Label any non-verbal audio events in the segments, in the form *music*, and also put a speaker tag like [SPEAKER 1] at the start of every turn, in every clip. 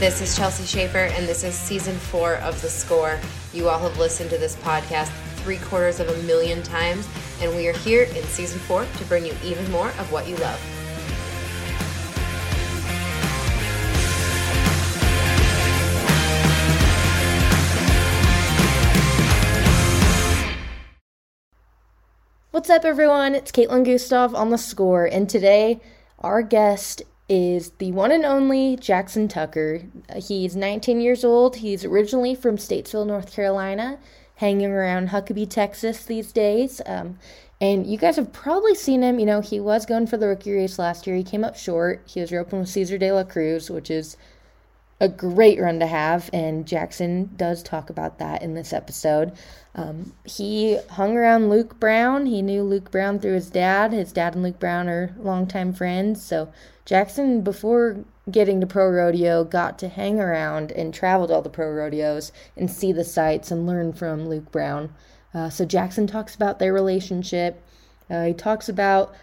[SPEAKER 1] This is Chelsea Schaefer, and this is season four of The Score. You all have listened to this podcast three quarters of a million times, and we are here in season four to bring you even more of what you love.
[SPEAKER 2] What's up, everyone? It's Caitlin Gustav on the score, and today our guest is the one and only Jaxson Tucker. He's 19 years old. He's originally from Statesville, North Carolina, hanging around Huckaby, Texas these days. Um, and you guys have probably seen him. You know, he was going for the rookie race last year. He came up short. He was roping with Cesar de la Cruz, which is a great run to have, and Jaxson does talk about that in this episode. Um, he hung around Luke Brown. He knew Luke Brown through his dad. His dad and Luke Brown are longtime friends. So Jaxson, before getting to pro rodeo, got to hang around and travel to all the pro rodeos and see the sights and learn from Luke Brown. Uh, so Jaxson talks about their relationship. Uh, he talks about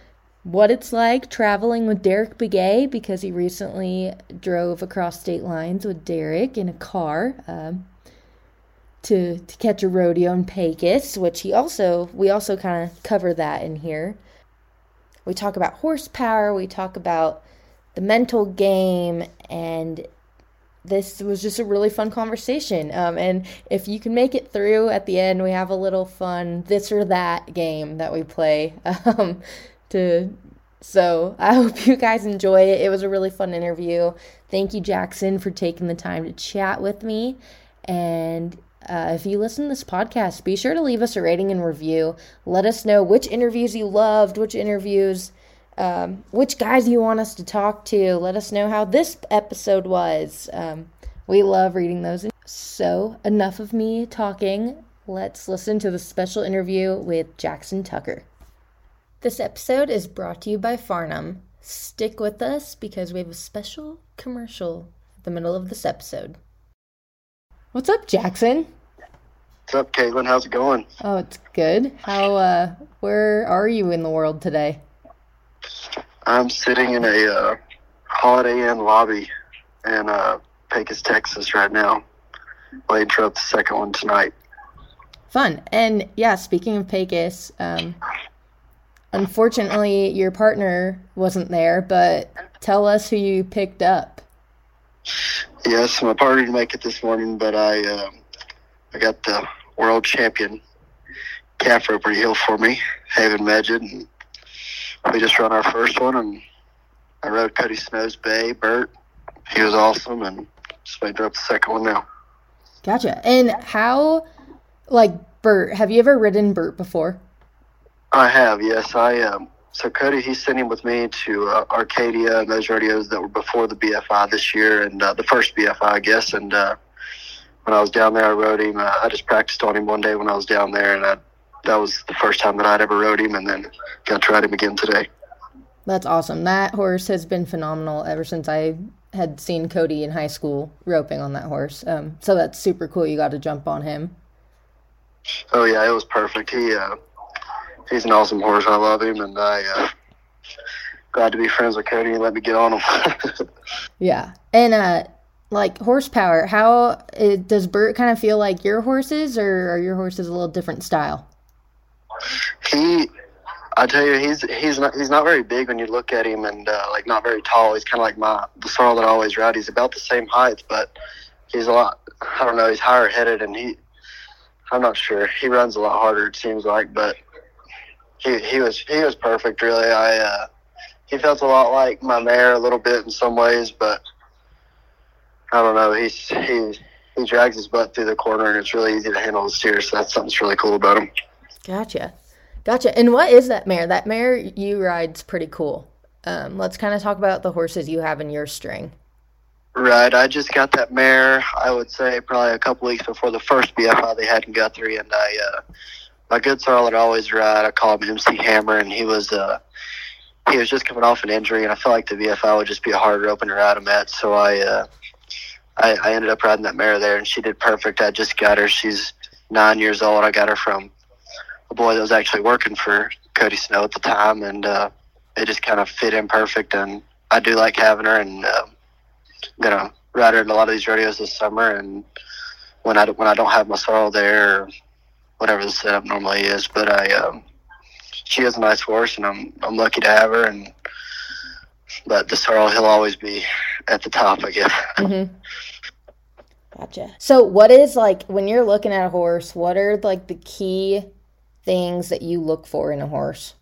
[SPEAKER 2] what it's like traveling with Derrick Begay because he recently drove across state lines with Derrick in a car um, to to catch a rodeo in Pecos, which he also we also kind of cover that in here. We talk about horsepower. We talk about the mental game and this was just a really fun conversation. Um, and if you can make it through at the end, we have a little fun this or that game that we play. *laughs* Um, to so I hope you guys enjoy it. It was a really fun interview. Thank you, Jaxson, for taking the time to chat with me. And uh, if you listen to this podcast, be sure to leave us a rating and review. Let us know which interviews you loved, which interviews, um, which guys you want us to talk to. Let us know how this episode was. Um, we love reading those. So, enough of me talking. Let's listen to the special interview with Jaxson Tucker. This episode is brought to you by Farnam. Stick with us because we have a special commercial at the middle of this episode. What's up, Jaxson?
[SPEAKER 3] What's up, Caitlin? How's it going?
[SPEAKER 2] Oh, it's good. How uh where are you in the world today?
[SPEAKER 3] I'm sitting in a uh, Holiday Inn lobby in uh, Pecos, Texas right now. Waiting for the second one tonight.
[SPEAKER 2] Fun. And yeah, speaking of Pecos, um, Unfortunately, your partner wasn't there, but tell us who you picked up.
[SPEAKER 3] Yes, my partner didn't make it this morning, but I uh, I got the world champion calf roper heel for me, Haven Meged. And we just run our first one, and I rode Cody Snow's Bay, Burt. He was awesome, and just made up the second one now.
[SPEAKER 2] Gotcha. And how, like Burt, have you ever ridden Burt before?
[SPEAKER 3] I have, yes. I um, so Cody, he's sitting with me to uh, Arcadia and those rodeos that were before the BFI this year, and uh, the first BFI, I guess. And uh, when I was down there, I rode him. Uh, I just practiced on him one day when I was down there, and I, that was the first time that I'd ever rode him, and then got to ride him again today.
[SPEAKER 2] That's awesome. That horse has been phenomenal ever since I had seen Cody in high school roping on that horse. Um, so that's super cool. You got to jump on him.
[SPEAKER 3] Oh yeah, it was perfect. He uh, he's an awesome horse. I love him, and I uh, glad to be friends with Cody and let me get on him. *laughs*
[SPEAKER 2] yeah, and uh, like horsepower, how it, does Burt kind of feel like your horses, or are your horses a little different style?
[SPEAKER 3] He, I tell you, he's he's not he's not very big when you look at him, and uh, like not very tall. He's kind of like my the sorrel that I always ride. He's about the same height, but he's a lot. I don't know. He's higher headed, and he. I'm not sure. He runs a lot harder. It seems like, but he he was he was perfect. Really, I uh, he felt a lot like my mare a little bit in some ways, but I don't know. He's he he drags his butt through the corner, and it's really easy to handle the steer. So that's something's really cool about him.
[SPEAKER 2] Gotcha, gotcha. And what is that mare? That mare you ride's pretty cool. Um, let's kind of talk about the horses you have in your string.
[SPEAKER 3] Right, I just got that mare. I would say probably a couple weeks before the first BFI they had in Guthrie, and I. Uh, my good that I always ride. I call him MC Hammer, and he was uh, he was just coming off an injury, and I felt like the BFI would just be a harder open to ride him at. So I, uh, I I ended up riding that mare there, and she did perfect. I just got her. She's nine years old. I got her from a boy that was actually working for Cody Snow at the time, and uh, it just kind of fit in perfect. And I do like having her, and uh, gonna rider at a lot of these rodeos this summer, and when I when I don't have my sorrel there, or whatever the setup normally is, but I um, she is a nice horse, and I'm I'm lucky to have her, and but the sorrel he'll always be at the top, I guess. *laughs*
[SPEAKER 2] Mm-hmm. Gotcha. So, what is like when you're looking at a horse? What are like the key things that you look for in a horse?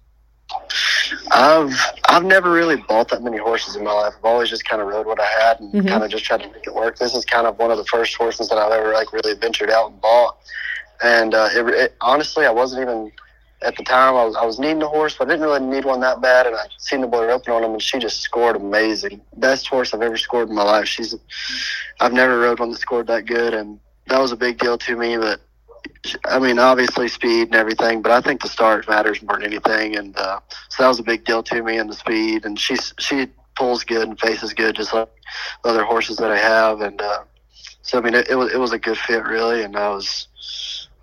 [SPEAKER 3] I've I've never really bought that many horses in my life. I've always just kind of rode what I had and
[SPEAKER 2] Mhm.
[SPEAKER 3] kind of just tried to make it work. This is kind of one of the first horses that I've ever like really ventured out and bought. And uh, it, it, honestly, I wasn't even at the time. I was I was needing a horse, but I didn't really need one that bad. And I seen the boy roping on him, and she just scored amazing. Best horse I've ever scored in my life. She's I've never rode one that scored that good, and that was a big deal to me. But I mean, obviously speed and everything, but I think the start matters more than anything, and uh, so that was a big deal to me, and the speed, and she's she pulls good and faces good, just like the other horses that I have, and uh, so I mean, it, it was it was a good fit really, and I was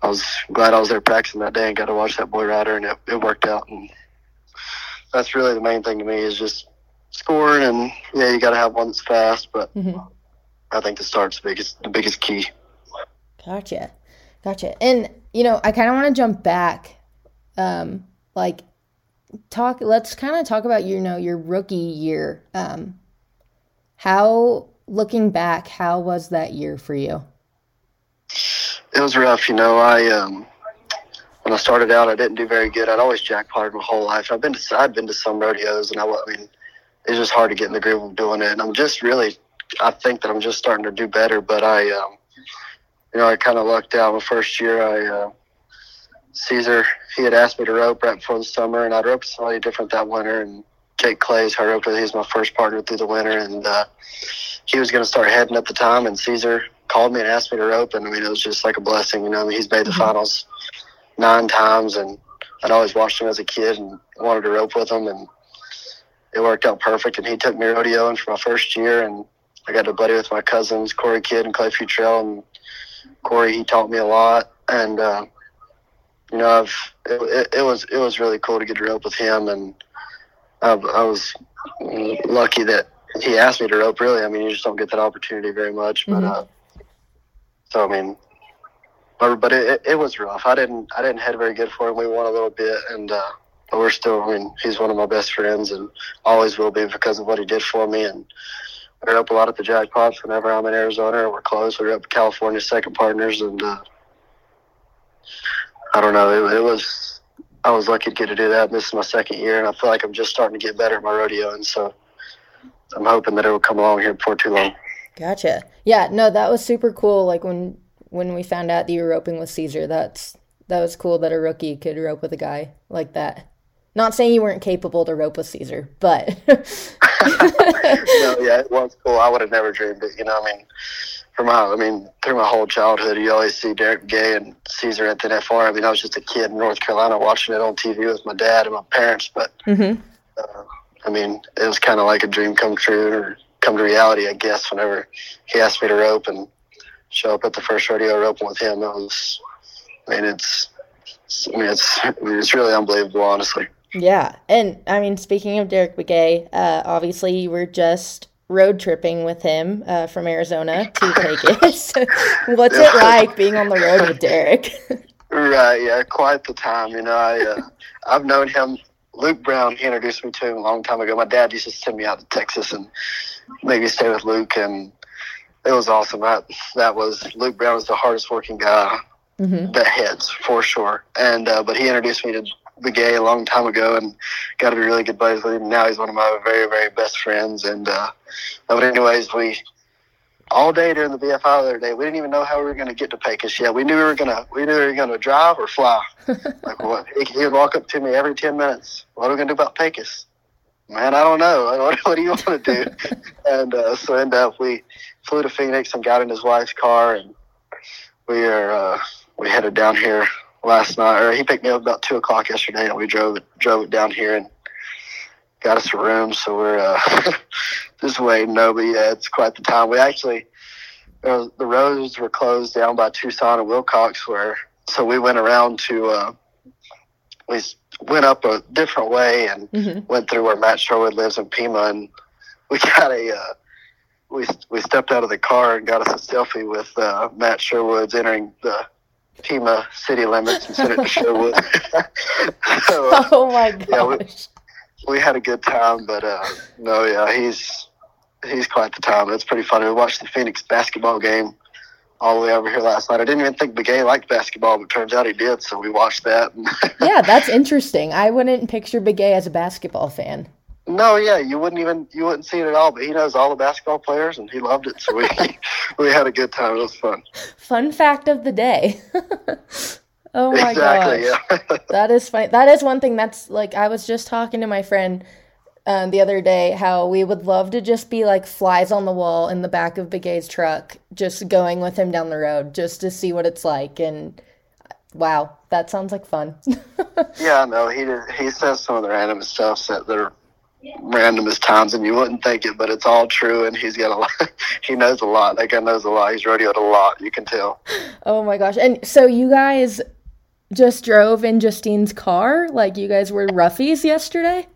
[SPEAKER 3] I was glad I was there practicing that day and got to watch that boy rider, and it, it worked out, and that's really the main thing to me is just scoring, and yeah, you got to have one that's fast, but
[SPEAKER 2] Mhm.
[SPEAKER 3] I think the start's the biggest the biggest key.
[SPEAKER 2] Gotcha. Gotcha. And, you know, I kind of want to jump back. Um, like, talk, let's kind of talk about, you know, your rookie year. Um, how, looking back, how was that year for you?
[SPEAKER 3] It was rough. You know, I um, when I started out, I didn't do very good. I'd always jackpotted my whole life. I've been to I'd been to some rodeos, and I, I mean, it's just hard to get in the groove of doing it. And I'm just really, I think that I'm just starting to do better. But I, um, you know, I kind of lucked out. My first year, I uh, Cesar he had asked me to rope right before the summer, and I'd roped somebody different that winter. And Jake Clay's who I roped with. My first partner through the winter, and uh, he was going to start heading at the time. And Cesar called me and asked me to rope, and I mean, it was just like a blessing. You know, I mean, he's made the
[SPEAKER 2] Mhm.
[SPEAKER 3] finals nine times, and I'd always watched him as a kid and wanted to rope with him, and it worked out perfect. And he took me rodeoing for my first year, and I got to buddy with my cousins, Cory Kidd and Clay Futrell, and Cory he taught me a lot, and uh, you know, I've it, it, it was it was really cool to get to rope with him, and I, I was lucky that he asked me to rope. Really, I mean, you just don't get that opportunity very much, but.
[SPEAKER 2] Mhm.
[SPEAKER 3] Uh, so I mean, but, but it, it, was rough. I didn't I didn't head very good for him. We won a little bit, and uh, but we're still. I mean, he's one of my best friends, and always will be because of what he did for me. And we're up a lot at the jackpots whenever I'm in Arizona or we're close. We're up California second partners, and uh, I don't know. It, it was I was lucky to get to do that. This is my second year, and I feel like I'm just starting to get better at my rodeo, and so I'm hoping that it will come along here before too long.
[SPEAKER 2] Gotcha. Yeah, no, that was super cool. Like when when we found out that you were roping with Cesar, that's that was cool that a rookie could rope with a guy like that. Not saying you weren't capable to rope with Cesar, but *laughs*
[SPEAKER 3] no, yeah, it was cool. I would have never dreamed it. You know, I mean, for my, I mean, through my whole childhood, you always see Derrick Begay and Cesar at the NFR. I mean, I was just a kid in North Carolina watching it on TV with my dad and my parents. But
[SPEAKER 2] Mhm.
[SPEAKER 3] uh, I mean, it was kind of like a dream come true or come to reality, I guess. Whenever he asked me to rope and show up at the first rodeo roping with him, that was. I mean, it's. I mean, it's. I mean, it's really unbelievable, honestly.
[SPEAKER 2] yeah. And I mean, speaking of Derrick Begay, uh, obviously you were just road tripping with him uh, from Arizona to *laughs* Vegas. *laughs* What's it like being on the road with Derrick?
[SPEAKER 3] Right, yeah, quite the time. You know, I uh, *laughs* I've known him. Luke Brown, he introduced me to him a long time ago. My dad used to send me out to Texas and make me stay with Luke, and it was awesome. That that was Luke Brown was the hardest working guy
[SPEAKER 2] hmm
[SPEAKER 3] that heads for sure. And uh, but he introduced me to Begay a long time ago, and got to be really good buddies with him. Now he's one of my very very best friends. And uh, but anyways, we all day during the BFI the other day, we didn't even know how we were going to get to Pecos yet. We knew we were gonna we knew we were gonna drive or fly. *laughs* like what? He, he would walk up to me every ten minutes. What are we gonna do about Pecos? Man, I don't know. *laughs* What, what do you want to do? *laughs* and uh, so ended up we flew to Phoenix and got in his wife's car, and we are uh, we headed down here last night. Or he picked me up about two o'clock yesterday, and we drove it drove it down here and got us a room. So we're uh, *laughs* just waiting. No, but yeah, it's quite the time. We actually uh, the roads were closed down by Tucson and Willcox, where so we went around to uh, we went up a different way and
[SPEAKER 2] hmm
[SPEAKER 3] went through where Matt Sherwood lives in Pima, and we *laughs* got a uh, we we stepped out of the car and got us a selfie with uh, Matt Sherwood's entering the Pima city limits and sent it to Sherwood. *laughs* so, uh,
[SPEAKER 2] Oh my gosh.
[SPEAKER 3] yeah, we- we had a good time, but uh, no, yeah, he's he's quite the time. It's pretty funny. We watched the Phoenix basketball game all the way over here last night. I didn't even think Begay liked basketball, but turns out he did. So we watched that. *laughs*
[SPEAKER 2] yeah, that's interesting. I wouldn't picture Begay as a basketball fan.
[SPEAKER 3] no, yeah, you wouldn't even you wouldn't see it at all. But he knows all the basketball players, and he loved it. So we *laughs* we had a good time. It was fun.
[SPEAKER 2] Fun fact of the day. *laughs* oh my
[SPEAKER 3] exactly.
[SPEAKER 2] gosh.
[SPEAKER 3] Yeah.
[SPEAKER 2] That is funny. That is one thing that's like I was just talking to my friend um, the other day how we would love to just be like flies on the wall in the back of Begay's truck, just going with him down the road just to see what it's like. And wow, that sounds like fun. *laughs*
[SPEAKER 3] yeah, no. He did- he says some of the random stuff that they're random as times, and you wouldn't think it, but it's all true. And he's got a lot. *laughs* he knows a lot. That guy knows a lot. He's radioed a lot. You can tell.
[SPEAKER 2] oh my gosh. And so you guys just drove in Justine's car? Like you guys were roughies yesterday?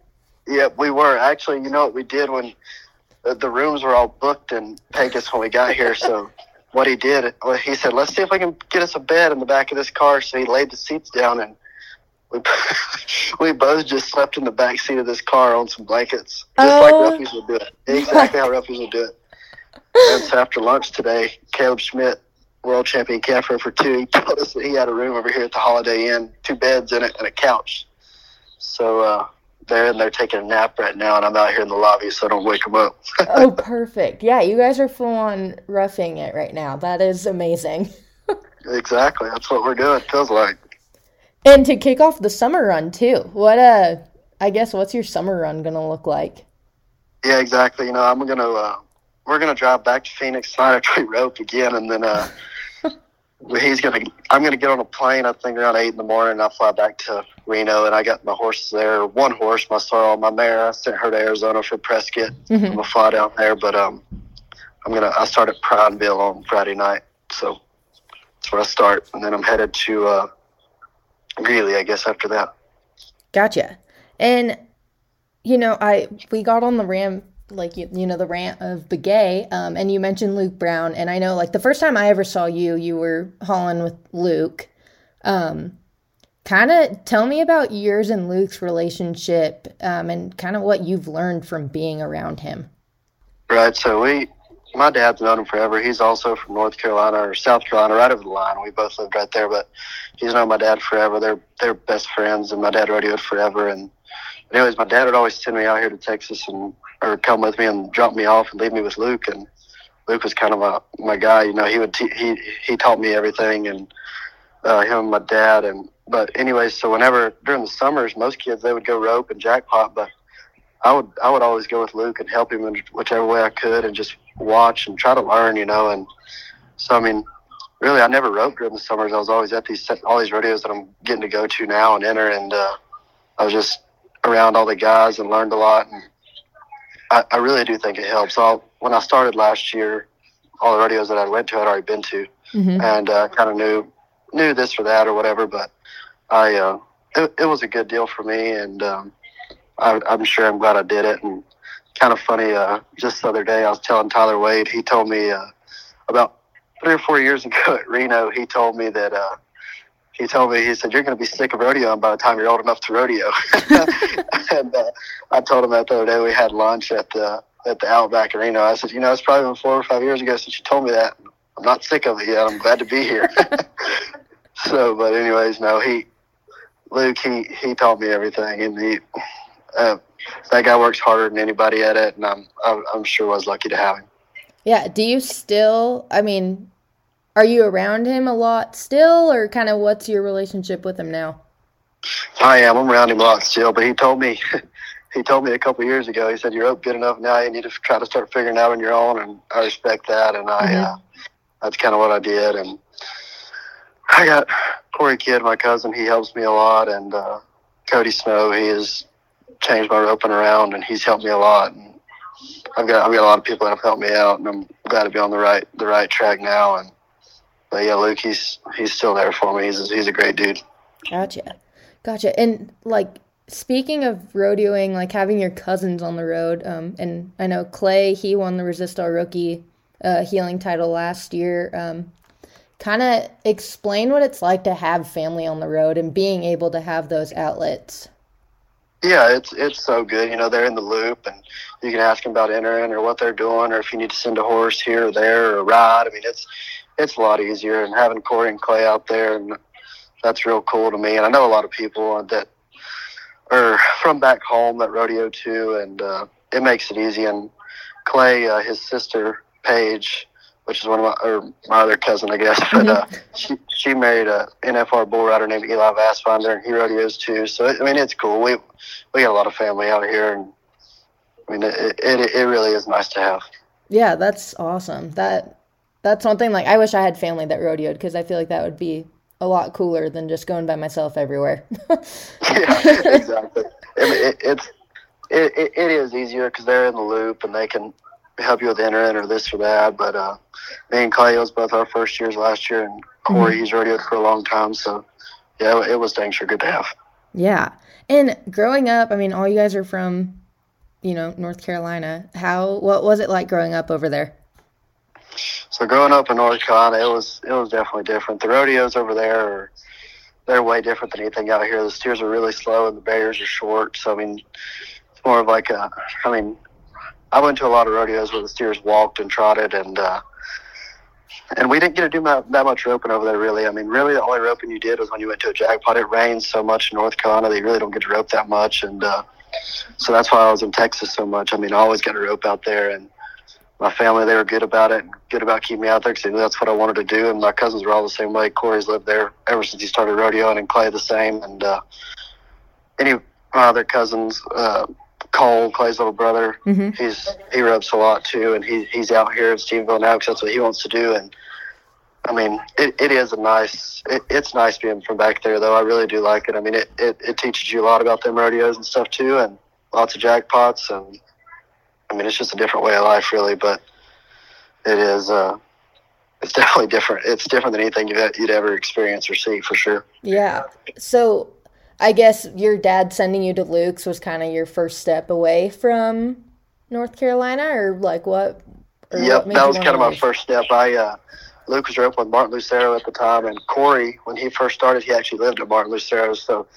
[SPEAKER 3] Yeah, we were actually. You know what we did when the, the rooms were all booked in Pecos when we got here. So *laughs* what he did, well, he said, "Let's see if we can get us a bed in the back of this car." So he laid the seats down, and we *laughs* we both just slept in the back seat of this car on some blankets, just
[SPEAKER 2] Oh.
[SPEAKER 3] like Ruffies would do it. Exactly how Ruffies would do it. And so after lunch today, Caleb Smidt, world champion camper for two, he told us that he had a room over here at the Holiday Inn, two beds in it, and a couch. So uh, they're in there taking a nap right now, and I'm out here in the lobby, so I don't wake them up. *laughs*
[SPEAKER 2] oh, perfect. Yeah, you guys are full on roughing it right now. That is amazing. *laughs*
[SPEAKER 3] exactly, that's what we're doing. It feels like.
[SPEAKER 2] And to kick off the summer run too. What uh I guess what's your summer run gonna look like?
[SPEAKER 3] Yeah, exactly. You know, I'm gonna uh, we're gonna drive back to Phoenix tonight after *laughs* we rope again, and then uh, he's gonna. I'm gonna get on a plane. I think around eight in the morning. and I'll fly back to Reno, and I got my horses there. One horse, my sorrel, my mare. I sent her to Arizona for Prescott. I'm
[SPEAKER 2] Mhm.
[SPEAKER 3] gonna fly down there, but um, I'm gonna. I start at Prineville on Friday night, so that's where I start, and then I'm headed to uh, Greeley, I guess, after that.
[SPEAKER 2] Gotcha. And you know, I we got on the ram like you, you know the rant of Begay, um, and you mentioned Luke Brown, and I know like the first time I ever saw you, you were hauling with Luke. Um, kind of tell me about yours and Luke's relationship, um, and kind of what you've learned from being around him.
[SPEAKER 3] Right. So we, my dad's known him forever. He's also from North Carolina or South Carolina, right over the line. We both lived right there, but he's known my dad forever. They're they're best friends, and my dad radioed forever. And anyways, my dad would always send me out here to Texas and or come with me and drop me off and leave me with Luke. And Luke was kind of my my guy. You know, he would he he taught me everything, and uh, him and my dad. And but anyways, so whenever during the summers, most kids they would go rope and jackpot, but I would I would always go with Luke and help him in whichever way I could, and just watch and try to learn, you know. And so I mean, really, I never roped during the summers. I was always at these all these rodeos that I'm getting to go to now and enter, and uh, I was just around all the guys and learned a lot. And I, I really do think it helps. All when I started last year, all the radios that I went to, I'd already been to,
[SPEAKER 2] Mm-hmm.
[SPEAKER 3] and uh, kind of knew knew this or that or whatever. But I uh, it, it was a good deal for me, and um, I, I'm sure I'm glad I did it. And kind of funny, uh, just the other day I was telling Tyler Wade. He told me uh, about three or four years *laughs* ago at Reno. He told me that. He told me, he said, "You're going to be sick of rodeoing by the time you're old enough to rodeo." *laughs* *laughs* and uh, I told him that the other day we had lunch at the at the Outback Arena. I said, "You know, it's probably been four or five years ago since you told me that. I'm not sick of it yet. I'm glad to be here." *laughs* so, but anyways, no, he Luke, he he taught me everything, and he uh, that guy works harder than anybody at it, and I'm I'm, I'm sure was lucky to have him.
[SPEAKER 2] Yeah. Do you still, I mean, are you around him a lot still, or kind of what's your relationship with him now?
[SPEAKER 3] I am. I'm around him a lot still, but he told me *laughs* he told me a couple of years ago. He said you're up good enough now. You need to try to start figuring out on your own, and I respect that. And I
[SPEAKER 2] Mhm.
[SPEAKER 3] uh, that's kind of what I did. And I got Cory Kidd, my cousin. He helps me a lot, and uh, Cody Snow. He has changed my roping around, and he's helped me a lot. And I've got I've got a lot of people that have helped me out, and I'm glad to be on the right the right track now. And but yeah, Luke, he's he's still there for me. He's he's a great dude.
[SPEAKER 2] Gotcha. Gotcha. And like speaking of rodeoing, like having your cousins on the road, um, and I know Clay, he won the Resistol rookie uh, heeling title last year. Um, kind of explain what it's like to have family on the road and being able to have those outlets.
[SPEAKER 3] Yeah, it's it's so good. You know, they're in the loop, and you can ask them about entering or what they're doing, or if you need to send a horse here or there or a ride. I mean, it's it's a lot easier. And having Cory and Clay out there, and that's real cool to me. And I know a lot of people that are from back home that rodeo too, and uh, it makes it easy. And Clay, uh, his sister Paige, which is one of my or my other cousin, I guess, but uh, she she married a NFR bull rider named Eli Vastbinder, and he rodeos too. So I mean, it's cool. We we got a lot of family out here, and I mean, it it, it really is nice to have.
[SPEAKER 2] Yeah, that's awesome. That that's one thing. like I wish I had family that rodeoed because I feel like that would be a lot cooler than just going by myself everywhere. *laughs*
[SPEAKER 3] yeah, exactly. It, it, it's it, it is easier because they're in the loop and they can help you with internet or this or that. But uh, me and Kyle was both our first years last year, and Cory mm-hmm. he's rodeoed for a long time. So yeah, it was dang sure good to have.
[SPEAKER 2] Yeah, and growing up, I mean, all you guys are from, you know, North Carolina. How what was it like growing up over there?
[SPEAKER 3] So growing up in North Carolina, it was it was definitely different. The rodeos over there are they're way different than anything out here. The steers are really slow and the barriers are short. So I mean, it's more of like a. I mean, I went to a lot of rodeos where the steers walked and trotted, and uh, and we didn't get to do that much roping over there. Really, I mean, really the only roping you did was when you went to a jackpot. It rains so much in North Carolina that you really don't get to rope that much, and uh, so that's why I was in Texas so much. I mean, I always got to rope out there, and my family they were good about it, and good about keeping me out there because they knew that's what I wanted to do. And my cousins were all the same way. Cory's lived there ever since he started rodeoing, and Clay the same, and uh, any my other cousins. Uh, Cole, Clay's little brother. Mm-hmm. He's he ropes a lot too, and he he's out here in Stephenville now because that's what he wants to do. And I mean, it, it is a nice. It, it's nice being from back there, though. I really do like it. I mean, it, it it teaches you a lot about them rodeos and stuff too, and lots of jackpots. And I mean, it's just a different way of life, really. But it is. uh it's *laughs* definitely different. It's different than anything you'd ever experience or see, for sure.
[SPEAKER 2] Yeah. So I guess your dad sending you to Luke's was kind of your first step away from North Carolina, or like what?
[SPEAKER 3] Or yep, what that was kind of my first step. I uh, Luke was up with Martin Lucero at the time, and Cory, when he first started, he actually lived at Martin Lucero, so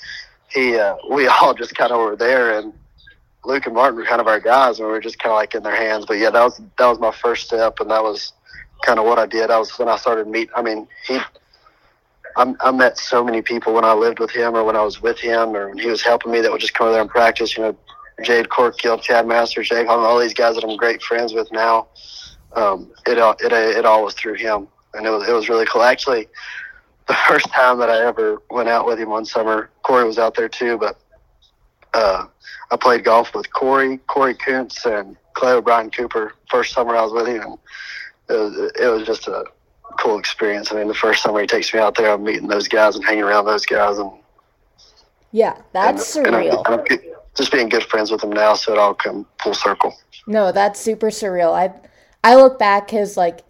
[SPEAKER 3] he uh, we *laughs* all just kind of were there, and Luke and Martin were kind of our guys, and we were just kind of like in their hands. But yeah, that was that was my first step, and that was kind of what I did. I was when I started meet. I mean, he I, I met so many people when I lived with him or when I was with him or when he was helping me that would just come over there and practice. You know, Jade Corkill, Chad Masters, Jake Long, all these guys that I'm great friends with now. Um, it, it, it all was through him. And it was, it was really cool. Actually, the first time that I ever went out with him one summer, Cory was out there too, but uh, I played golf with Corey, Kory Koontz, and Clay O'Brien Cooper. First summer I was with him, it was, it was just a cool experience. I mean, the first summer he takes me out there, I'm meeting those guys and hanging around those guys, and
[SPEAKER 2] yeah, that's and, surreal. And I'm,
[SPEAKER 3] I'm just being good friends with them now, so it all come full circle.
[SPEAKER 2] No, that's super surreal. I I look back because like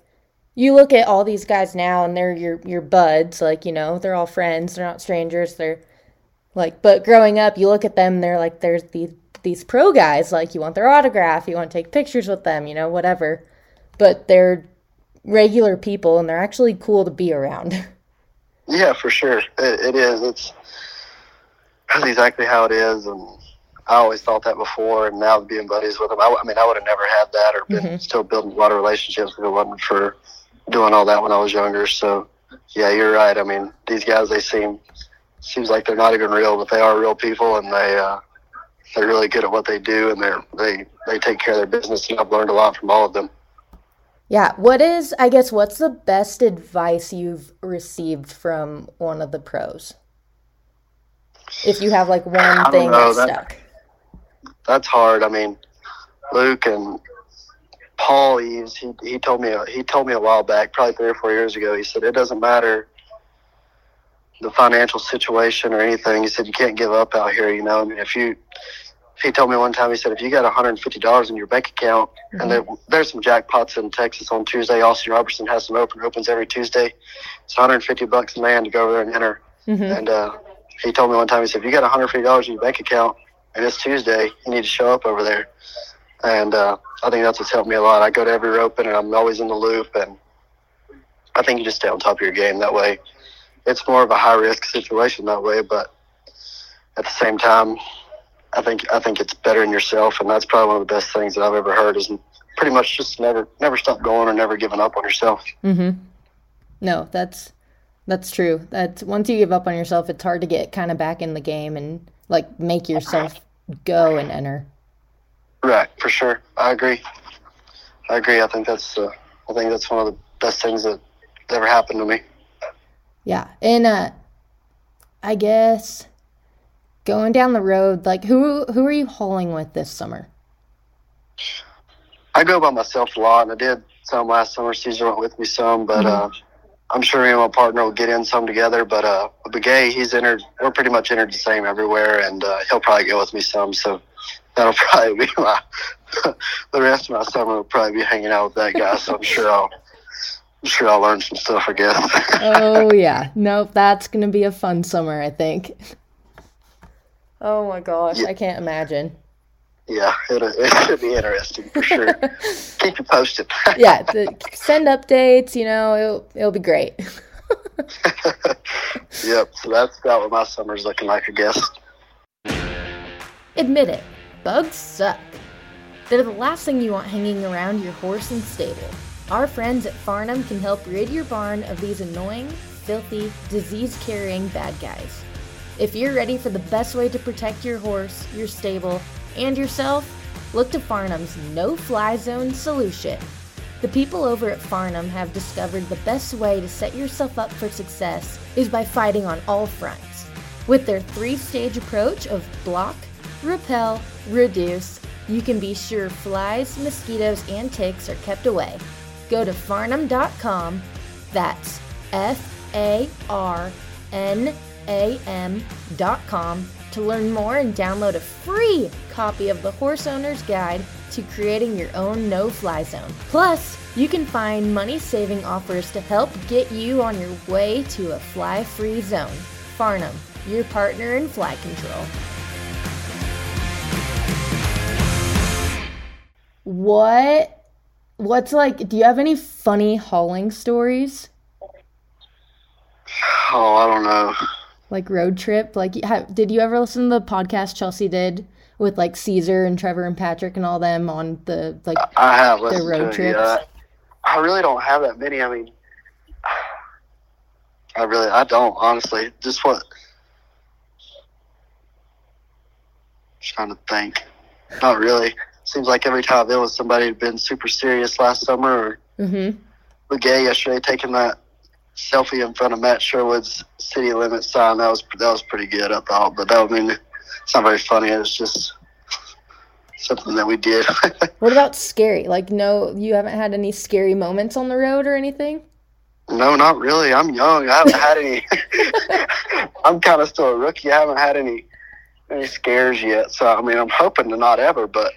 [SPEAKER 2] you look at all these guys now, and they're your your buds. Like you know, they're all friends. They're not strangers. They're like, but growing up, you look at them. They're like, there's these these pro guys. Like you want their autograph, you want to take pictures with them. You know, whatever. But they're regular people and they're actually cool to be around. *laughs*
[SPEAKER 3] Yeah, for sure. It, it is. It's that's exactly how it is, and I always thought that before, and now being buddies with them, I, I mean, I would have never had that or been mm-hmm. still building a lot of relationships if it wasn't for doing all that when I was younger. So, yeah, you're right. I mean, these guys, they seem seems like they're not even real, but they are real people, and they uh, they're really good at what they do, and they're they they take care of their business, and I've learned a lot from all of them.
[SPEAKER 2] Yeah. What is, I guess, what's the best advice you've received from one of the pros? If you have like one thing know, that, stuck.
[SPEAKER 3] That's hard. I mean, Luke and Paul Eaves, he, he told me he told me a while back, probably three or four years ago. He said it doesn't matter the financial situation or anything. He said you can't give up out here. You know, I mean, if you he told me one time, he said, if you got $150 in your bank account, mm-hmm. and there, there's some jackpots in Texas on Tuesday, Austin Robertson has some open opens every Tuesday. It's 150 bucks a man to go over there and enter. Mm-hmm. And uh, he told me one time, he said, if you got $150 in your bank account and it's Tuesday, you need to show up over there. And uh, I think that's what's helped me a lot. I go to every open and I'm always in the loop. And I think you just stay on top of your game that way. It's more of a high risk situation that way, but at the same time, I think I think it's better in yourself, and that's probably one of the best things that I've ever heard. Is pretty much just never never stop going or never giving up on yourself.
[SPEAKER 2] Mm-hmm. No, that's that's true. That once you give up on yourself, it's hard to get kind of back in the game and like make yourself go and enter.
[SPEAKER 3] Right, for sure. I agree. I agree. I think that's uh, I think that's one of the best things that ever happened to me.
[SPEAKER 2] Yeah, and uh, I guess going down the road, like who who are you hauling with this summer?
[SPEAKER 3] I go by myself a lot, and I did some last summer. Cesar went with me some, but mm-hmm. uh, I'm sure me and my partner will get in some together. But uh, Begay, he's entered. We're pretty much entered the same everywhere, and uh, he'll probably go with me some. So that'll *laughs* probably be my *laughs* the rest of my summer will probably be hanging out with that guy. So I'm sure I'll. I'm sure I'll learn some stuff, I guess.
[SPEAKER 2] oh *laughs* yeah, nope, that's gonna be a fun summer, I think. Oh my gosh, yeah. I can't imagine.
[SPEAKER 3] Yeah, it, it should be interesting for sure. *laughs* Keep you posted. *laughs*
[SPEAKER 2] yeah, the, send updates. You know, it'll it'll be great.
[SPEAKER 3] yep. So that's about what my summer's looking like, I guess.
[SPEAKER 2] Admit it, bugs suck. They're the last thing you want hanging around your horse and stable. Our friends at Farnam can help rid your barn of these annoying, filthy, disease-carrying bad guys. If you're ready for the best way to protect your horse, your stable, and yourself, look to Farnam's No Fly Zone solution. The people over at Farnam have discovered the best way to set yourself up for success is by fighting on all fronts. With their three stage approach of block, repel, reduce, you can be sure flies, mosquitoes, and ticks are kept away. Go to farnam.com. that's F A R N am.com to learn more and download a free copy of the Horse Owner's Guide to creating your own no fly zone. Plus, you can find money saving offers to help get you on your way to a fly free zone. Farnam, your partner in fly control. What? What's like, do you have any funny hauling stories?
[SPEAKER 3] Oh, I don't know
[SPEAKER 2] like road trip? Like, did you ever listen to the podcast Chelsea did with like Cesar and Trevor and Patrick and all them on the like
[SPEAKER 3] I have their road trips? Yeah. I really don't have that many. I mean, I really I don't honestly. Just what? I'm trying to think. Not really. Seems like every time there was somebody who'd been super serious last summer or mm-hmm. Begay yesterday taking that selfie in front of Matt Sherwood's city limit sign. That was that was pretty good, I thought. But that would mean it's not very funny. It's just something that we did. *laughs*
[SPEAKER 2] what about scary? Like, no, you haven't had any scary moments on the road or anything?
[SPEAKER 3] No, not really. I'm young. I haven't had any. *laughs* I'm kind of still a rookie. I haven't had any any scares yet. So I mean, I'm hoping to not ever, but.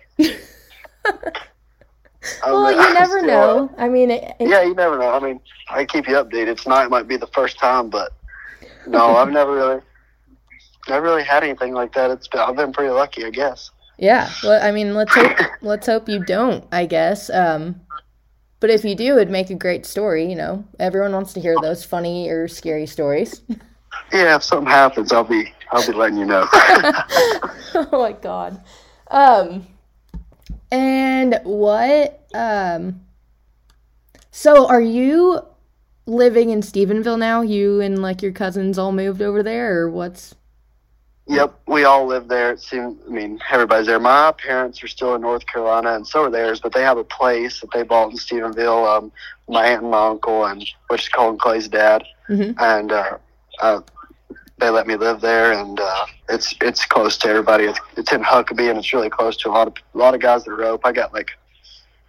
[SPEAKER 2] Well, you *laughs* never still, know. I mean, it,
[SPEAKER 3] yeah, you never know. I mean, I keep you updated. Tonight might be the first time, but no, *laughs* I've never really, never really had anything like that. It's been, I've been pretty lucky, I guess.
[SPEAKER 2] Yeah, well, I mean, let's hope let's hope you don't. I guess. Um, but if you do, it'd make a great story. You know, everyone wants to hear those funny or scary stories.
[SPEAKER 3] Yeah, if something happens, I'll be I'll be letting you know. *laughs*
[SPEAKER 2] oh my god. Um, and what um so are you living in Stephenville now? You and like your cousins all moved over there or what's
[SPEAKER 3] Yep, we all live there. It seems I mean, everybody's there. My parents are still in North Carolina and so are theirs, but they have a place that they bought in Stephenville, um, my aunt and my uncle and which is Cole and Clay's dad. Mm-hmm. And uh, uh they let me live there, and uh, it's it's close to everybody. It's, it's in Huckaby, and it's really close to a lot of a lot of guys that rope. I got like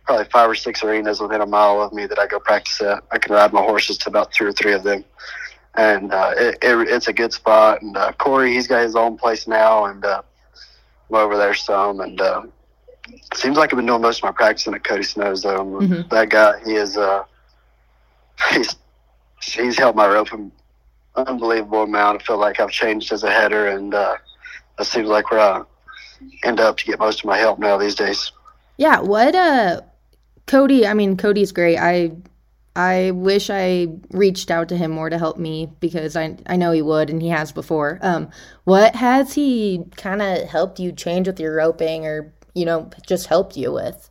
[SPEAKER 3] probably five or six arenas within a mile of me that I go practice at. I can ride my horses to about two or three of them, and uh, it, it, it's a good spot. And uh, Cory, he's got his own place now, and uh, I'm over there some. And uh, seems like I've been doing most of my practicing at Cody Snow's though. Mm-hmm. That guy, he is uh, *laughs* he's he's helped my roping unbelievable amount. I feel like I've changed as a header, and uh, it seems like where I end up to get most of my help now these days.
[SPEAKER 2] Yeah. What? Uh, Cody. I mean, Cody's great. I I wish I reached out to him more to help me because I I know he would and he has before. Um, what has he kind of helped you change with your roping or you know just helped you with?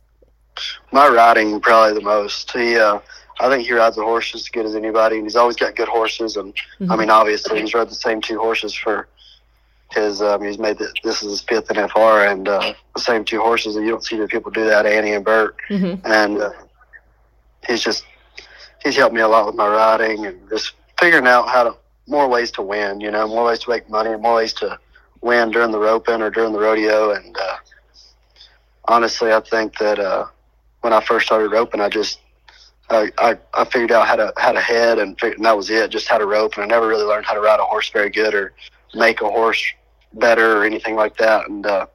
[SPEAKER 3] My riding probably the most. He, uh, I think he rides a horse just as good as anybody, and he's always got good horses. And mm-hmm. I mean, obviously, he's rode the same two horses for his. Um, he's made the, this is his fifth NFR, and uh, the same two horses. And you don't see the people do that, Annie and Burt. Mm-hmm. And uh, he's just he's helped me a lot with my riding and just figuring out how to more ways to win. You know, more ways to make money, more ways to win during the roping or during the rodeo. And uh, honestly, I think that uh, when I first started roping, I just I, I, I figured out how to how to head and, figured, and that was it. Just how to rope, and I never really learned how to ride a horse very good or make a horse better or anything like that. And uh,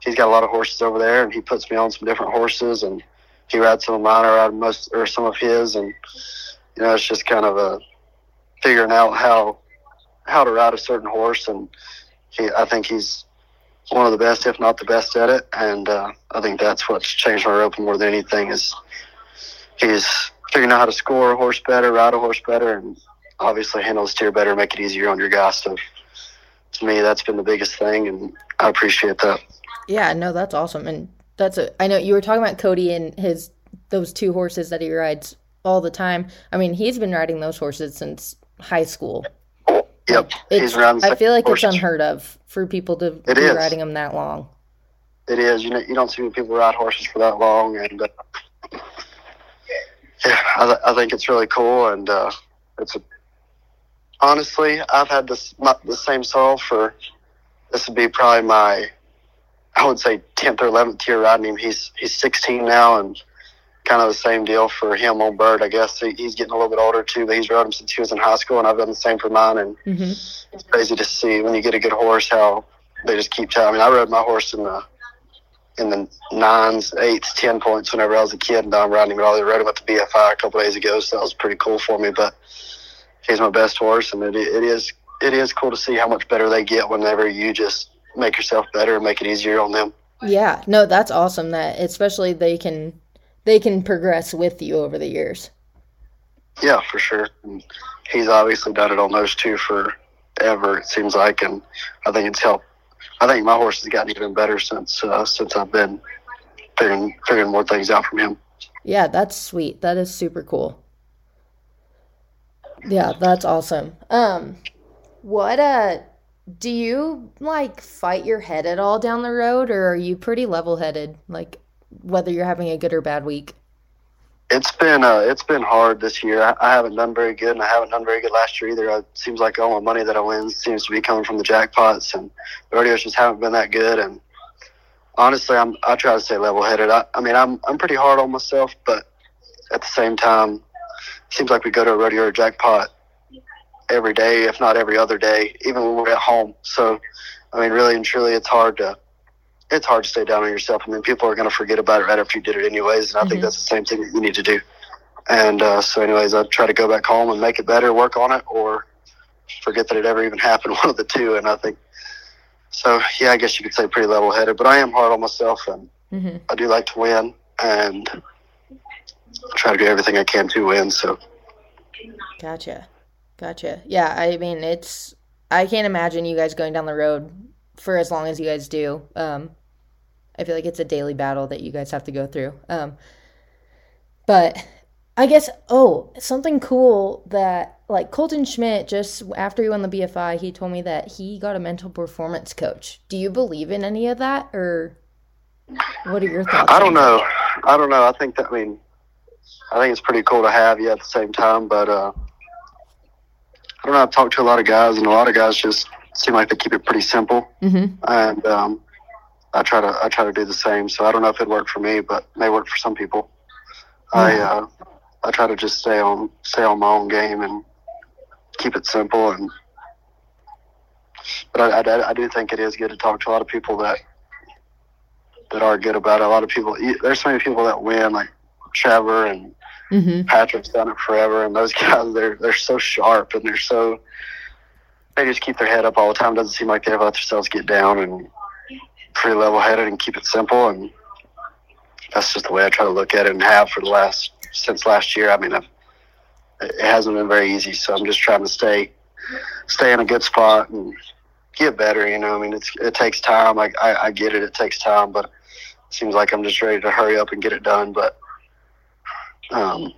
[SPEAKER 3] he's got a lot of horses over there, and he puts me on some different horses and he rides some of mine, I ride most or some of his, and you know it's just kind of a figuring out how how to ride a certain horse, and he, I think he's one of the best, if not the best, at it, and uh, I think that's what's changed my roping more than anything is he's figuring out how to score a horse better, ride a horse better, and obviously handle the steer better, make it easier on your guy. So to me, that's been the biggest thing, and I appreciate that.
[SPEAKER 2] Yeah, no, that's awesome, and that's a. I know you were talking about Cody and his those two horses that he rides all the time. I mean, he's been riding those horses since high school.
[SPEAKER 3] Yep,
[SPEAKER 2] it's, I feel like horses. it's unheard of for people to it be is. riding them that long.
[SPEAKER 3] It is. You know, you don't see people ride horses for that long, and uh, yeah, I, th- I, think it's really cool, and uh, it's a, honestly, I've had this my, the same sorrel for this would be probably my I would say 10th or 11th year riding him. He's he's 16 now, and kind of the same deal for him on Burt. I guess he's getting a little bit older too, but he's rode him since he was in high school, and I've done the same for mine. And mm-hmm. it's crazy to see when you get a good horse how they just keep telling. I mean, I rode my horse in the in the nines, eights, ten points whenever I was a kid, and I'm riding him. I rode him at the BFI a couple days ago, so that was pretty cool for me. But he's my best horse, and it, it is it is cool to see how much better they get whenever you just make yourself better and make it easier on them.
[SPEAKER 2] Yeah, no, that's awesome. That especially they can they can progress with you over the years.
[SPEAKER 3] Yeah, for sure. And he's obviously done it on those two forever. It seems like, and I think it's helped. I think my horse has gotten even better since uh, since I've been figuring figuring more things out from him.
[SPEAKER 2] Yeah, that's sweet. That is super cool. Yeah, that's awesome. Um, what uh do you like fight your head at all down the road or are you pretty level headed like whether you're having a good or bad week
[SPEAKER 3] it's been uh, it's been hard this year. I, I, haven't done very good, and I haven't done very good last year either. It seems like all my money that I win seems to be coming from the jackpots, and the rodeos just haven't been that good. And honestly, I'm I try to stay level headed. I, I mean, I'm I'm pretty hard on myself, but at the same time, it seems like we go to a rodeo or a jackpot every day, if not every other day, even when we're at home. So, I mean, really and truly, it's hard to it's hard to stay down on yourself. I mean, people are going to forget about it right after you did it, anyways. And I mm-hmm. think that's the same thing that you need to do. And uh, so, anyways, I try to go back home and make it better, work on it, or forget that it ever even *laughs* happened. One of the two. And I think so. Yeah, I guess you could say pretty level headed, but I am hard on myself, and mm-hmm. I do like to win, and try to do everything I can to win. So.
[SPEAKER 2] Gotcha. Gotcha. Yeah, I mean, it's. I can't imagine you guys going down the road for as long as you guys do. Um, I feel like it's a daily battle that you guys have to go through. Um, but I guess, oh, something cool that, like, Colton Schmidt, just after he won the BFI, he told me that he got a mental performance coach. Do you believe in any of that, or what are your thoughts?
[SPEAKER 3] I don't know. I don't know. I think that, I mean, I think it's pretty cool to have you at the same time, but, uh, I don't know. I've talked to a lot of guys, and a lot of guys just seem like they keep it pretty simple. Mm-hmm. And um, I try to I try to do the same. So I don't know if it worked for me, but it may work for some people. I uh, I try to just stay on stay on my own game and keep it simple. And but I, I, I do think it is good to talk to a lot of people that that are good about it. A lot of people. There's so many people that win, like Trevor and mm-hmm. Patrick's done it forever, and those *laughs* guys they're they're so sharp and they're so they just keep their head up all the time. Doesn't seem like they ever let themselves get down and pretty level headed and keep it simple. And that's just the way I try to look at it and have for the last since last year. I mean, I've, it hasn't been very easy, so I'm just trying to stay stay in a good spot and get better. You know, I mean, it's it takes time. I I, I get it. It takes time, but it seems like I'm just ready to hurry up and get it done. But um,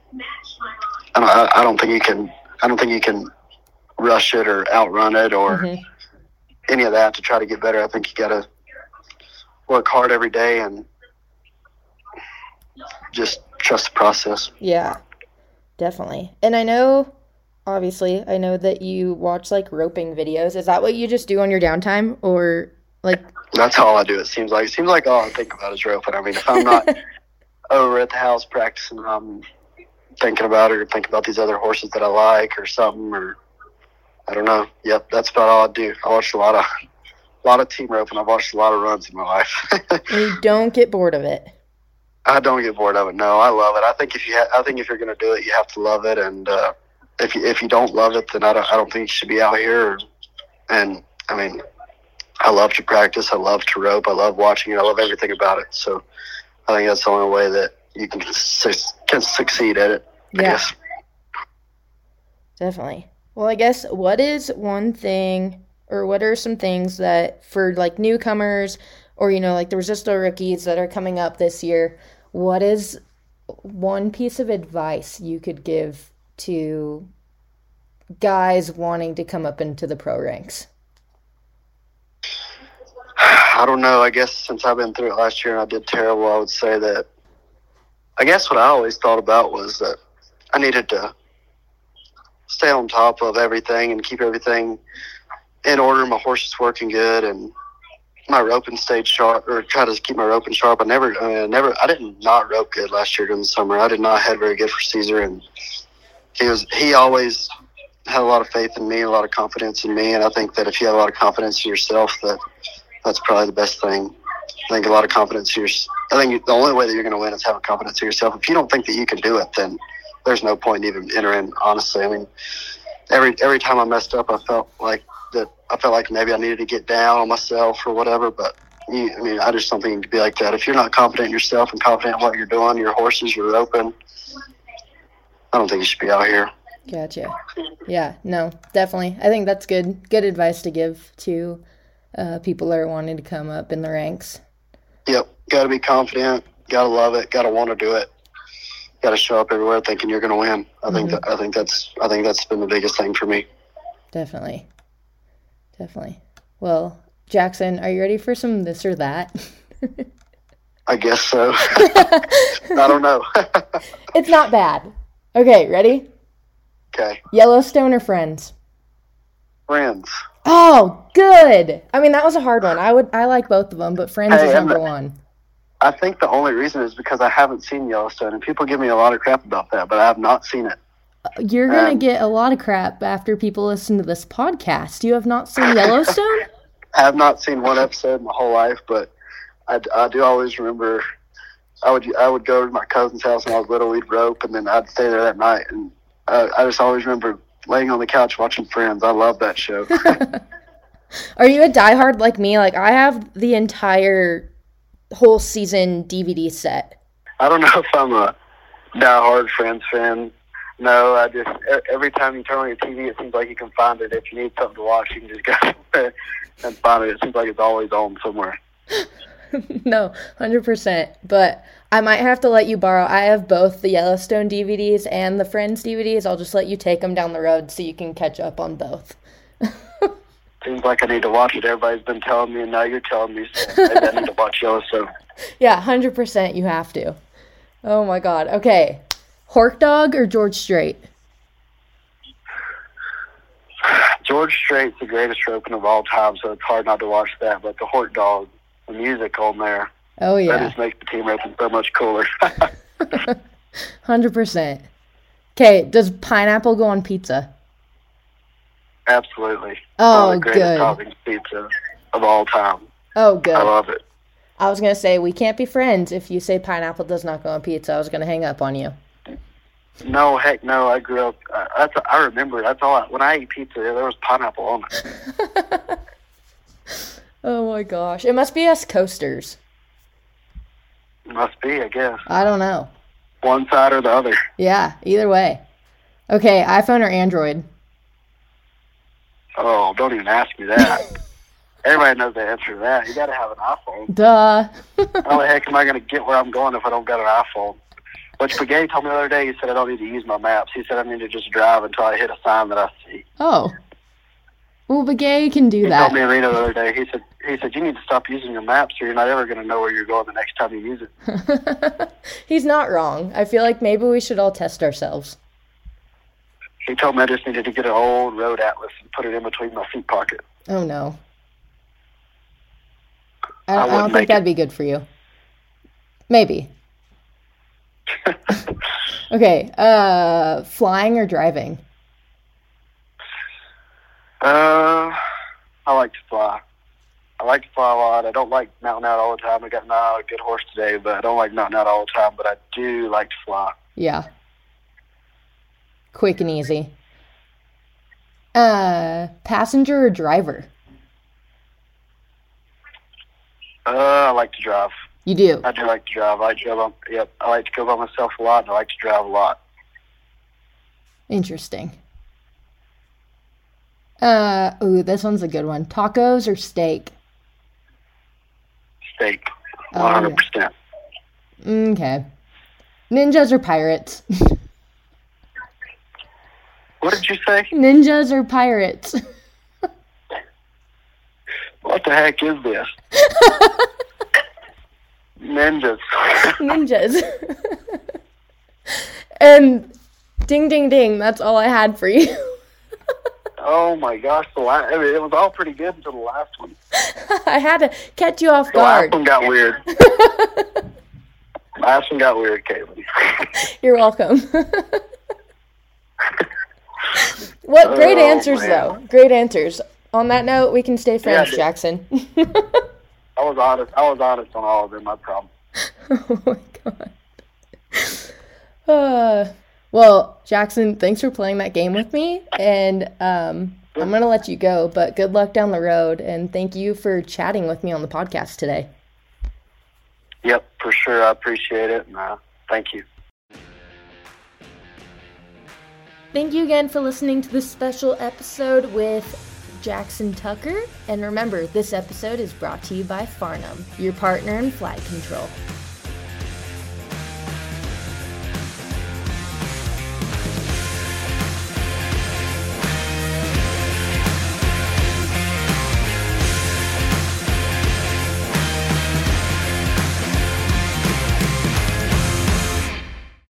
[SPEAKER 3] I don't, I don't think you can. I don't think you can rush it or outrun it or
[SPEAKER 2] Mhm.
[SPEAKER 3] any of that to try to get better. I think you got to work hard every day and just trust the process.
[SPEAKER 2] Yeah, definitely. And I know, obviously, I know that you watch like roping videos. Is that what you just do on your downtime, or like?
[SPEAKER 3] That's all I do. It seems like it seems like all I think about is roping. I mean, if I'm not *laughs* over at the house practicing, I'm thinking about it or thinking about these other horses that I like or something or I don't know. Yep, that's about all I do. I watch a lot of a lot of team roping. I've watched a lot of runs in my life. *laughs*
[SPEAKER 2] You don't get bored of it.
[SPEAKER 3] I don't get bored of it. No, I love it. I think if you ha- I think if you're going to do it, you have to love it. And uh, if you if you don't love it, then I don't I don't think you should be out here. And I mean, I love to practice. I love to rope. I love watching it. I love everything about it. So I think that's the only way that you can su- can succeed at it. I
[SPEAKER 2] Yeah.
[SPEAKER 3] guess.
[SPEAKER 2] Definitely. Well, I guess what is one thing, or what are some things that for like newcomers, or you know, like the Resisto rookies that are coming up this year, what is one piece of advice you could give to guys wanting to come up into the pro ranks?
[SPEAKER 3] I don't know. I guess since I've been through it last year and I did terrible, I would say that. I guess what I always thought about was that I needed to stay on top of everything and keep everything in order. My horse is working good and my roping stayed sharp, or try to keep my roping sharp. I never, uh, never, I didn't not rope good last year during the summer. I did not head very good for Cesar, and he was he always had a lot of faith in me, a lot of confidence in me, and I think that if you have a lot of confidence in yourself, that that's probably the best thing. I think a lot of confidence in. I think the only way that you're going to win is having confidence in yourself. If you don't think that you can do it, then there's no point in even entering. Honestly, I mean, every every time I messed up, I felt like that. I felt like maybe I needed to get down on myself or whatever. But you, I mean, I just don't think you can be like that. If you're not confident in yourself and confident in what you're doing, your horses, you're open. I don't think you should be out here.
[SPEAKER 2] Gotcha. Yeah, no, definitely. I think that's good. Good advice to give to uh, people that are wanting to come up in the ranks.
[SPEAKER 3] Yep, got to be confident. Got to love it. Got to want to do it. Got to show up everywhere thinking you're going to win. I think mm-hmm. that, I think that's I think that's been the biggest thing for me.
[SPEAKER 2] Definitely. Definitely. Well, Jaxson, are you ready for some this or that?
[SPEAKER 3] I guess so. *laughs* I don't know. *laughs*
[SPEAKER 2] it's not bad. Okay, ready?
[SPEAKER 3] okay,
[SPEAKER 2] Yellowstone or Friends?
[SPEAKER 3] friends.
[SPEAKER 2] Oh, good. I mean, that was a hard one. I would I like both of them, but Friends
[SPEAKER 3] Hey,
[SPEAKER 2] is
[SPEAKER 3] I'm-
[SPEAKER 2] number one.
[SPEAKER 3] I think the only reason is because I haven't seen Yellowstone, and people give me a lot of crap about that, but I have not seen it.
[SPEAKER 2] You're gonna get a lot of crap after people listen to this podcast. You have not seen Yellowstone? *laughs*
[SPEAKER 3] I have not seen one episode in my whole life, but I, I do always remember. I would I would go to my cousin's house when I was little. We'd rope, and then I'd stay there that night. And uh, I just always remember laying on the couch watching Friends. I love that show. *laughs*
[SPEAKER 2] Are you a diehard like me? Like I have the entire whole season DVD set.
[SPEAKER 3] I don't *laughs* know if I'm a diehard Friends fan. No, I just every time you turn on your TV, it seems like you can find it. If you need something to watch, you can just *laughs* go somewhere and find it. It seems like it's always on somewhere. *laughs*
[SPEAKER 2] no, hundred percent. But I might have to let you borrow. I have both the Yellowstone DVDs and the Friends DVDs. I'll just let you take them down the road so you can catch up on both.
[SPEAKER 3] Seems like I need to watch it. Everybody's been telling me, and now you're telling me. So I need to *laughs* watch Yellowstone.
[SPEAKER 2] Yeah, hundred percent. You have to. Oh my god. Okay, Hork Dog or George Strait?
[SPEAKER 3] George Strait's the greatest roping of all time, so it's hard not to watch that. But the Hork Dog, the music on there,
[SPEAKER 2] Oh yeah, that
[SPEAKER 3] just makes the team roping so much cooler. *laughs*
[SPEAKER 2] hundred percent. Okay, does pineapple go on pizza?
[SPEAKER 3] Absolutely.
[SPEAKER 2] Oh,
[SPEAKER 3] One of the
[SPEAKER 2] good.
[SPEAKER 3] toppings pizza of all time.
[SPEAKER 2] Oh, good.
[SPEAKER 3] I love it.
[SPEAKER 2] I was gonna say we can't be friends if you say pineapple does not go on pizza. I was gonna hang up on you.
[SPEAKER 3] No, heck no. I grew up. Uh, that's I remember. That's all. I, when I ate pizza, there was pineapple on it. *laughs*
[SPEAKER 2] oh my gosh! It must be us coasters.
[SPEAKER 3] Must be, I guess.
[SPEAKER 2] I don't know.
[SPEAKER 3] One side or the other.
[SPEAKER 2] Yeah, either way. Okay, iPhone or Android?
[SPEAKER 3] Oh, don't even ask me that. Everybody knows the answer to that. You got to have an iPhone.
[SPEAKER 2] Duh.
[SPEAKER 3] How the heck am I going to get where I'm going if I don't got an iPhone? Which Begay told me the other day, he said I don't need to use my maps. He said I need to just drive until I hit a sign that I see.
[SPEAKER 2] Oh. Well, Begay can do
[SPEAKER 3] He
[SPEAKER 2] that.
[SPEAKER 3] He told me Reno the other day. He said he said you need to stop using your maps, or you're not ever going to know where you're going the next time you use it. *laughs*
[SPEAKER 2] He's not wrong. I feel like maybe we should all test ourselves.
[SPEAKER 3] He told me I just needed to get an old road atlas and put it in between my seat pocket.
[SPEAKER 2] Oh no. I,
[SPEAKER 3] I
[SPEAKER 2] I, don't think that'd
[SPEAKER 3] it.
[SPEAKER 2] be good for you. Maybe. *laughs* Okay, uh flying or driving?
[SPEAKER 3] Uh, I like to fly. I like to fly a lot. I don't like mountain out all the time. I got not a good horse today, but I don't like mountain out all the time. But I do like to fly.
[SPEAKER 2] Yeah. Quick and easy. Uh passenger or driver?
[SPEAKER 3] Uh, I like to drive.
[SPEAKER 2] You do.
[SPEAKER 3] I do like to drive. I drive. by, yep. I like to go by myself a lot, and I like to drive a lot.
[SPEAKER 2] Interesting. Uh ooh, this one's a good one. Tacos or steak?
[SPEAKER 3] Steak,
[SPEAKER 2] Oh,
[SPEAKER 3] one hundred percent.
[SPEAKER 2] Okay. Ninjas or pirates? *laughs*
[SPEAKER 3] What did you say?
[SPEAKER 2] Ninjas or pirates? *laughs*
[SPEAKER 3] What the heck is this? *laughs* Ninjas. *laughs*
[SPEAKER 2] Ninjas. and ding ding ding, that's all I had for you.
[SPEAKER 3] oh my gosh! The la- I mean, it was all pretty good until the last one.
[SPEAKER 2] I had to catch you off
[SPEAKER 3] The last
[SPEAKER 2] guard.
[SPEAKER 3] one got weird. last one got weird, Caitlin.
[SPEAKER 2] You're welcome. What great
[SPEAKER 3] Oh,
[SPEAKER 2] answers
[SPEAKER 3] man.
[SPEAKER 2] though. Great answers. On that note, we can stay friends,
[SPEAKER 3] dude.
[SPEAKER 2] Jaxson. *laughs*
[SPEAKER 3] I was honest. I was honest on all of them. I promise. *laughs*
[SPEAKER 2] oh my god. Uh, well, Jaxson, thanks for playing that game with me, and um, I'm gonna let you go. But good luck down the road, and thank you for chatting with me on the podcast today.
[SPEAKER 3] Yep, for sure. I appreciate it, and uh, thank you.
[SPEAKER 2] Thank you again for listening to this special episode with Jaxson Tucker. And remember, this episode is brought to you by Farnam, your partner in flight control.